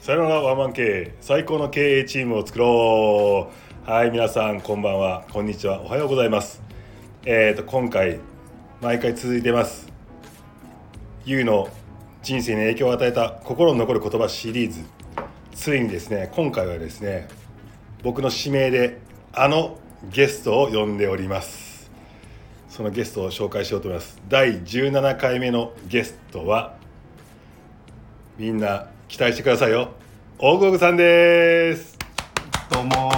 さよならワンマン経営最高の経営チームを作ろう。はい皆さんこんばんは。こんにちは。おはようございます。えーと今回毎回続いてます。ゆうの人生に影響を与えた心に残る言葉シリーズ。ついにですね今回はですね僕の指名であのゲストを呼んでおります。そのゲストを紹介しようと思います。第17回目のゲストはみんな期待してくださいよ。大久保さんです。どうも。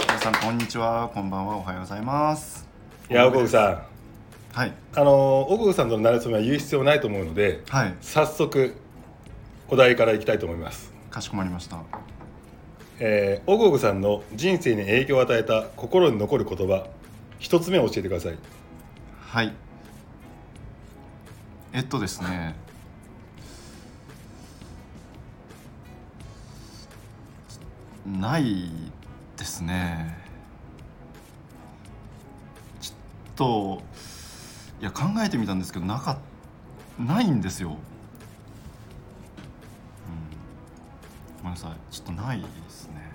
皆さんこんにちは。こんばんは。おはようございます。いや大久保さん。はい。あの大久保さんとの馴れ初めは言う必要ないと思うのではい。早速お題からいきたいと思います、かしこまりました。えー、大久保さんの人生に影響を与えた心に残る言葉一つ目を教えてください。はい。えっとですねないですね。ちょっといや考えてみたんですけどなかないんですよ、うん、ごめんなさい。ちょっとないですね。